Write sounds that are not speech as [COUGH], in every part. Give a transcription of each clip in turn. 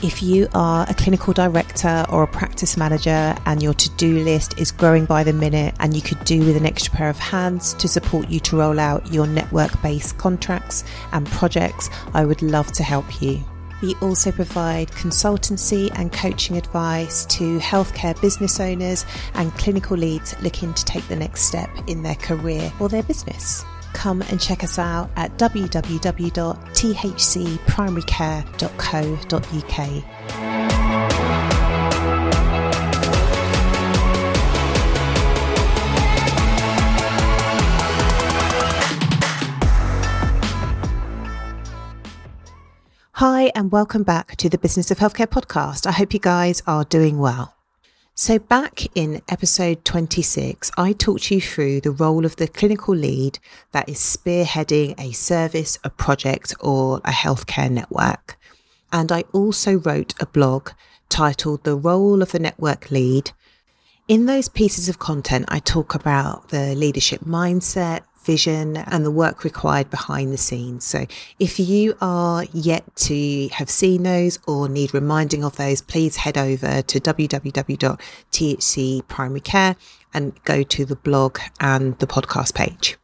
If you are a clinical director or a practice manager and your to do list is growing by the minute and you could do with an extra pair of hands to support you to roll out your network based contracts and projects, I would love to help you. We also provide consultancy and coaching advice to healthcare business owners and clinical leads looking to take the next step in their career or their business come and check us out at www.thcprimarycare.co.uk. Hi, and welcome back to the Business of Healthcare podcast. I hope you guys are doing well. So, back in episode 26, I talked you through the role of the clinical lead that is spearheading a service, a project, or a healthcare network. And I also wrote a blog titled The Role of the Network Lead. In those pieces of content, I talk about the leadership mindset, vision and the work required behind the scenes. So if you are yet to have seen those or need reminding of those, please head over to www.thcprimarycare and go to the blog and the podcast page.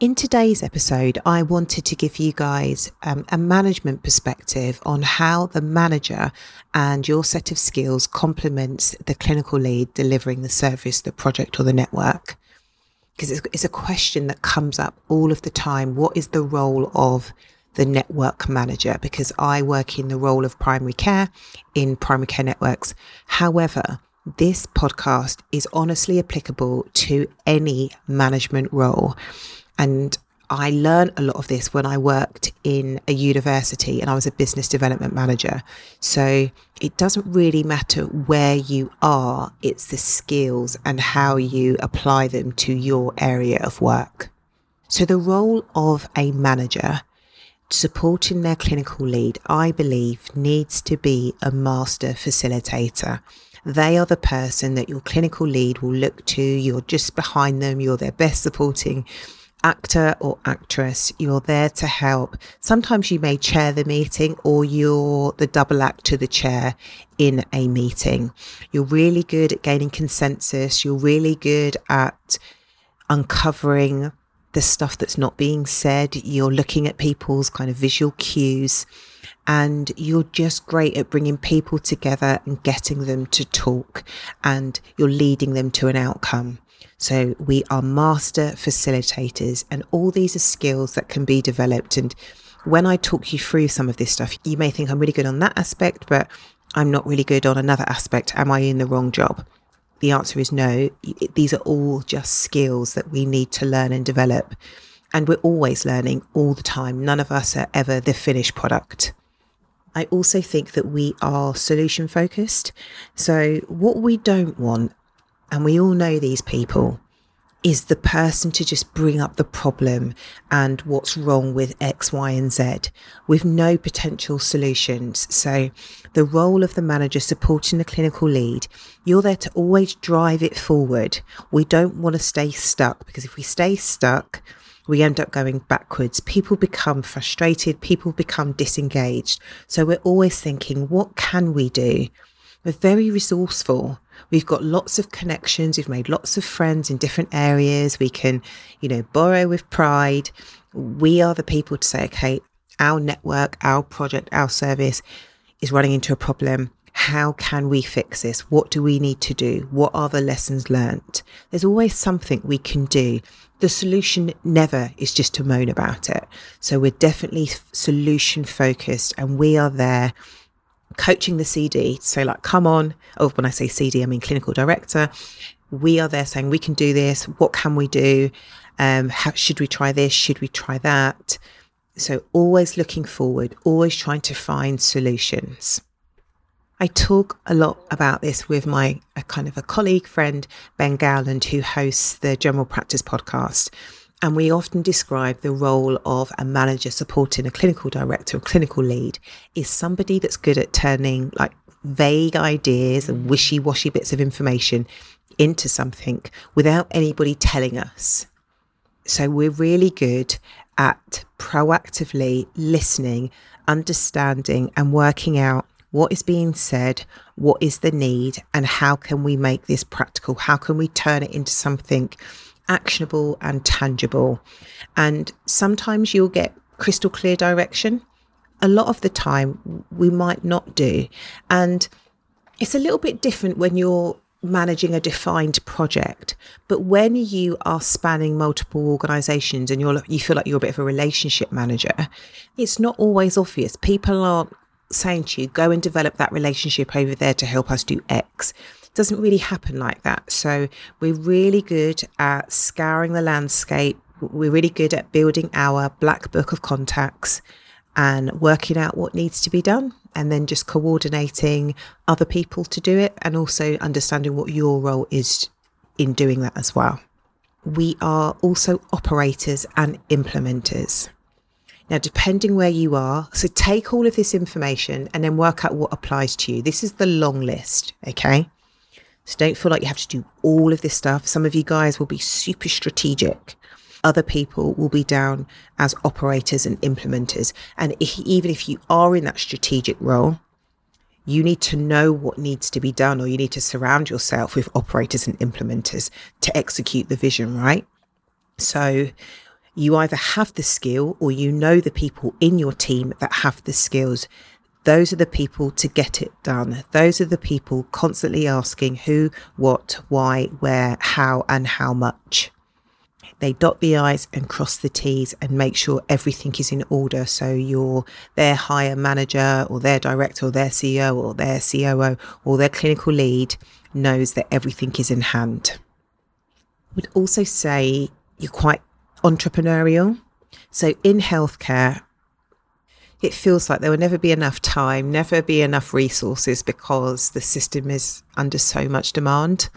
In today's episode, I wanted to give you guys um, a management perspective on how the manager and your set of skills complements the clinical lead delivering the service, the project, or the network because it's, it's a question that comes up all of the time. What is the role of the network manager? Because I work in the role of primary care in primary care networks. However, this podcast is honestly applicable to any management role. And I learned a lot of this when I worked in a university and I was a business development manager. So it doesn't really matter where you are, it's the skills and how you apply them to your area of work. So the role of a manager supporting their clinical lead, I believe, needs to be a master facilitator. They are the person that your clinical lead will look to. You're just behind them. You're their best supporting actor or actress, you're there to help. Sometimes you may chair the meeting or you're the double act to the chair in a meeting. You're really good at gaining consensus. You're really good at uncovering the stuff that's not being said. You're looking at people's kind of visual cues and you're just great at bringing people together and getting them to talk and you're leading them to an outcome. So we are master facilitators, and all these are skills that can be developed. And when I talk you through some of this stuff, you may think I'm really good on that aspect, but I'm not really good on another aspect. Am I in the wrong job? The answer is no. These are all just skills that we need to learn and develop. And we're always learning all the time. None of us are ever the finished product. I also think that we are solution focused. So, what we don't want and we all know these people, is the person to just bring up the problem and what's wrong with X, Y, and Z with no potential solutions. So, the role of the manager supporting the clinical lead, you're there to always drive it forward. We don't want to stay stuck because if we stay stuck, we end up going backwards. People become frustrated, people become disengaged. So, we're always thinking, what can we do? We're very resourceful. We've got lots of connections. We've made lots of friends in different areas. We can, you know, borrow with pride. We are the people to say, okay, our network, our project, our service is running into a problem. How can we fix this? What do we need to do? What are the lessons learnt? There's always something we can do. The solution never is just to moan about it. So we're definitely solution focused and we are there coaching the CD So, like, come on. Oh, when I say CD, I mean clinical director. We are there saying, we can do this. What can we do? Um, how, should we try this? Should we try that? So, always looking forward, always trying to find solutions. I talk a lot about this with my kind of a colleague friend, Ben Gowland, who hosts the General Practice podcast. And we often describe the role of a manager supporting a clinical director or clinical lead is somebody that's good at turning like vague ideas and wishy washy bits of information into something without anybody telling us. So we're really good at proactively listening, understanding, and working out what is being said, what is the need, and how can we make this practical? How can we turn it into something actionable and tangible? And sometimes you'll get crystal clear direction. A lot of the time, we might not do. And it's a little bit different when you're managing a defined project but when you are spanning multiple organizations and you're you feel like you're a bit of a relationship manager it's not always obvious people aren't saying to you, go and develop that relationship over there to help us do X. Doesn't really happen like that. So we're really good at scouring the landscape. We're really good at building our black book of contacts and working out what needs to be done and then just coordinating other people to do it and also understanding what your role is in doing that as well. We are also operators and implementers. Now, depending where you are, so take all of this information and then work out what applies to you. This is the long list, okay? So don't feel like you have to do all of this stuff. Some of you guys will be super strategic. Other people will be down as operators and implementers. And if, even if you are in that strategic role, you need to know what needs to be done, or you need to surround yourself with operators and implementers to execute the vision, right? So, you either have the skill or you know the people in your team that have the skills. Those are the people to get it done. Those are the people constantly asking who, what, why, where, how, and how much. They dot the I's and cross the T's and make sure everything is in order. So your their higher manager or their director or their CEO or their COO or their clinical lead knows that everything is in hand. I would also say you're quite entrepreneurial. So in healthcare, it feels like there will never be enough time, never be enough resources because the system is under so much demand.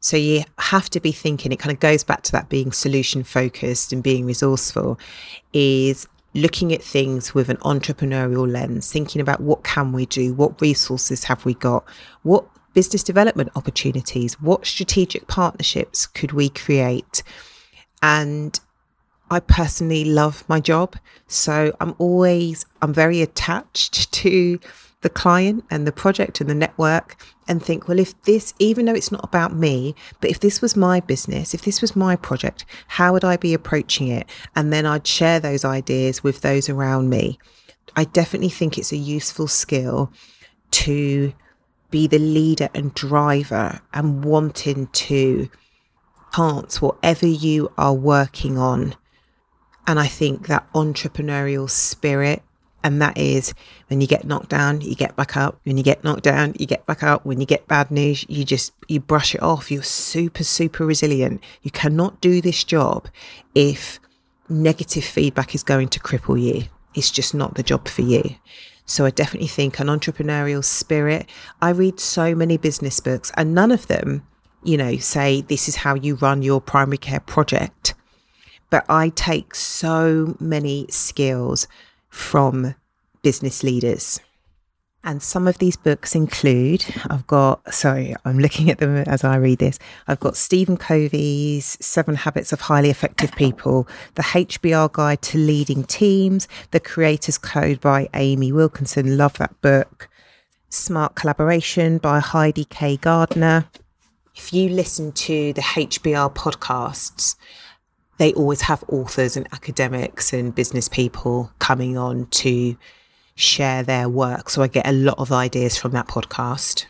So you have to be thinking, it kind of goes back to that being solution focused and being resourceful, is looking at things with an entrepreneurial lens, thinking about what can we do, what resources have we got, what business development opportunities, what strategic partnerships could we create, and I personally love my job. So I'm always, I'm very attached [LAUGHS] to the client and the project and the network and think, well, if this, even though it's not about me, but if this was my business, if this was my project, how would I be approaching it? And then I'd share those ideas with those around me. I definitely think it's a useful skill to be the leader and driver and wanting to enhance whatever you are working on and I think that entrepreneurial spirit, and that is when you get knocked down, you get back up. When you get knocked down, you get back up. When you get bad news, you just you brush it off. You're super, super resilient. You cannot do this job if negative feedback is going to cripple you. It's just not the job for you. So I definitely think an entrepreneurial spirit. I read so many business books and none of them, you know, say this is how you run your primary care project but I take so many skills from business leaders. And some of these books include I've got, sorry, I'm looking at them as I read this. I've got Stephen Covey's Seven Habits of Highly Effective People, The HBR Guide to Leading Teams, The Creator's Code by Amy Wilkinson. Love that book. Smart Collaboration by Heidi K. Gardner. If you listen to the HBR podcasts, they always have authors and academics and business people coming on to share their work. So I get a lot of ideas from that podcast.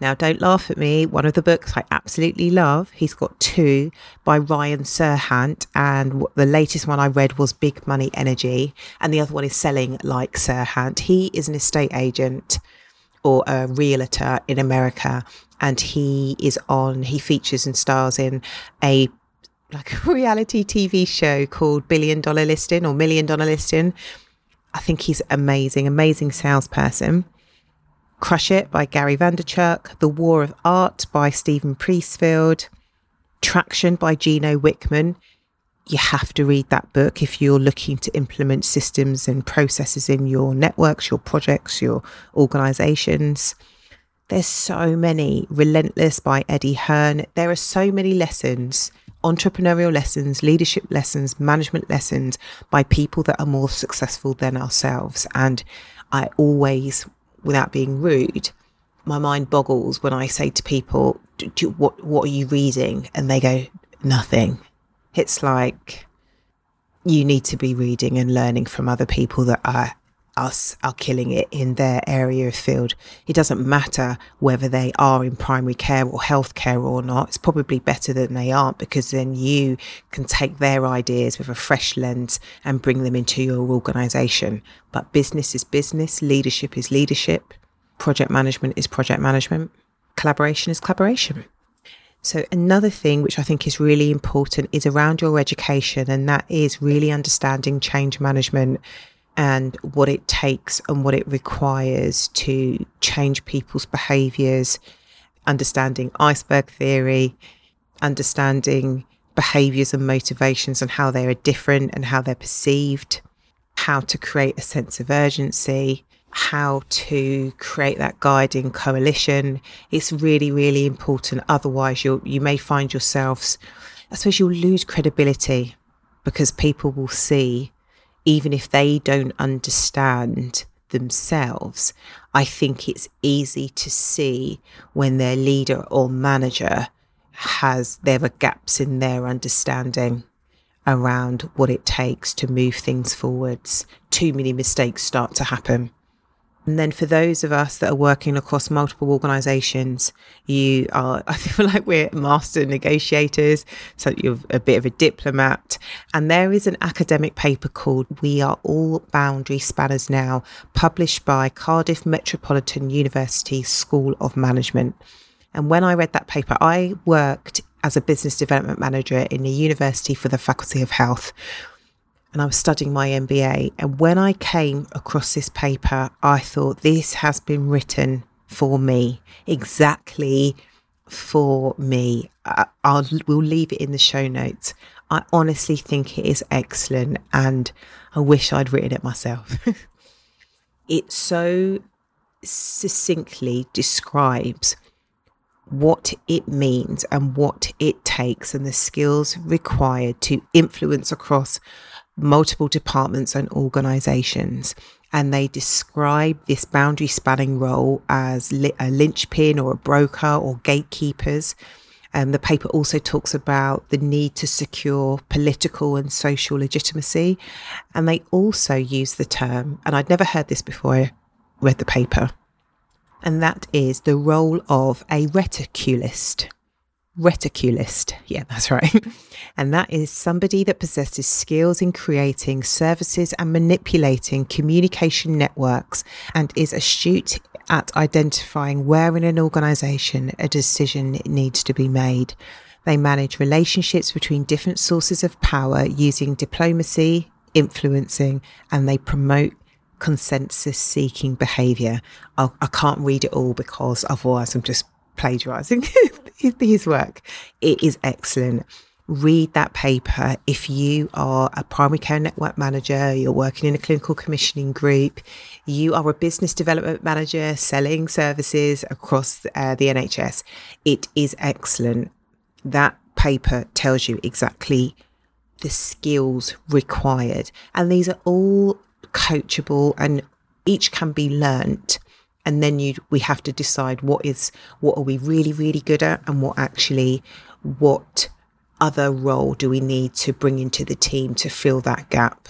Now, don't laugh at me. One of the books I absolutely love, he's got two by Ryan Serhant. And the latest one I read was Big Money Energy. And the other one is Selling Like Serhant. He is an estate agent or a realtor in America. And he is on, he features and stars in a like a reality TV show called Billion Dollar Listing or Million Dollar Listing. I think he's amazing, amazing salesperson. Crush It by Gary Vaynerchuk, The War of Art by Steven Pressfield, Traction by Gino Wickman. You have to read that book if you're looking to implement systems and processes in your networks, your projects, your organizations. There's so many. Relentless by Eddie Hearn. There are so many lessons, entrepreneurial lessons, leadership lessons, management lessons by people that are more successful than ourselves. And I always, without being rude, my mind boggles when I say to people, "What what are you reading?" and they go, "Nothing." It's like you need to be reading and learning from other people that are us are killing it in their area of field. It doesn't matter whether they are in primary care or healthcare or not. It's probably better than they aren't because then you can take their ideas with a fresh lens and bring them into your organization. But business is business, leadership is leadership, project management is project management, collaboration is collaboration. So, another thing which I think is really important is around your education, and that is really understanding change management and what it takes and what it requires to change people's behaviors, understanding iceberg theory, understanding behaviors and motivations and how they are different and how they're perceived, how to create a sense of urgency, how to create that guiding coalition. It's really, really important. Otherwise, you you may find yourselves, I suppose, you'll lose credibility because people will see even if they don't understand themselves, I think it's easy to see when their leader or manager has there are gaps in their understanding around what it takes to move things forwards. Too many mistakes start to happen. And then for those of us that are working across multiple organizations, you are, [LAUGHS] I feel like we're master negotiators. So you're a bit of a diplomat. And there is an academic paper called We Are All Boundary Spanners Now, published by Cardiff Metropolitan University School of Management. And when I read that paper, I worked as a business development manager in a university for the Faculty of Health and I was studying my MBA. And when I came across this paper, I thought this has been written for me, exactly for me. I, I'll we'll leave it in the show notes. I honestly think it is excellent, and I wish I'd written it myself. [LAUGHS] it so succinctly describes what it means and what it takes and the skills required to influence across multiple departments and organizations. And they describe this boundary spanning role as li- a linchpin or a broker or gatekeepers. And the paper also talks about the need to secure political and social legitimacy. And they also use the term, and I'd never heard this before I read the paper, and that is the role of a reticulist reticulist. Yeah, that's right. [LAUGHS] and that is somebody that possesses skills in creating services and manipulating communication networks and is astute at identifying where in an organization a decision needs to be made. They manage relationships between different sources of power using diplomacy, influencing, and they promote consensus seeking behavior. I'll, I can not read it all because otherwise I'm just plagiarizing [LAUGHS] his work. It is excellent. Read that paper. If you are a primary care network manager, you're working in a clinical commissioning group, you are a business development manager selling services across uh, the NHS, it is excellent. That paper tells you exactly the skills required. And these are all coachable and each can be learnt and then you we have to decide what is what are we really really good at and what actually what other role do we need to bring into the team to fill that gap.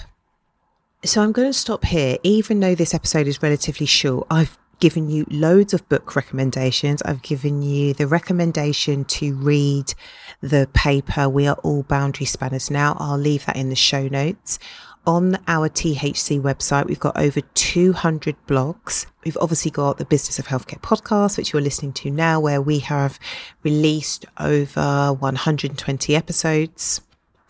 So i'm going to stop here. Even though this episode is relatively short i've given you loads of book recommendations. I've given you the recommendation to read the paper we are all boundary spanners. Now i'll leave that in the show notes on our THC website, we've got over 200 blogs. We've obviously got the Business of Healthcare podcast, which you're listening to now, where we have released over 120 episodes.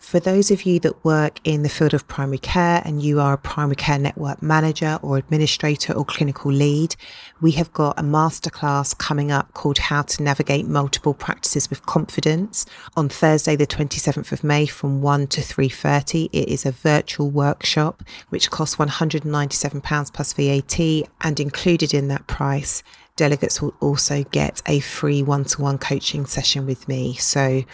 For those of you that work in the field of primary care and you are a primary care network manager or administrator or clinical lead, we have got a masterclass coming up called How to Navigate Multiple Practices with Confidence on Thursday, the 27th of May from 1 to 3.30. It is a virtual workshop which costs £197 plus VAT and included in that price delegates will also get a free one-to-one coaching session with me. So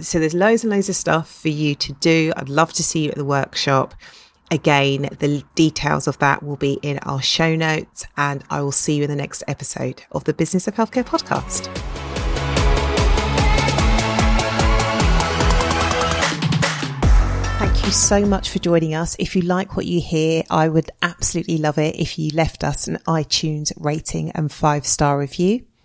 so there's loads and loads of stuff for you to do. I'd love to see you at the workshop. Again, the details of that will be in our show notes, and I will see you in the next episode of the Business of Healthcare podcast. Thank you so much for joining us. If you like what you hear, I would absolutely love it if you left us an iTunes rating and five star review.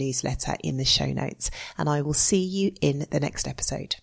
newsletter in the show notes, and I will see you in the next episode.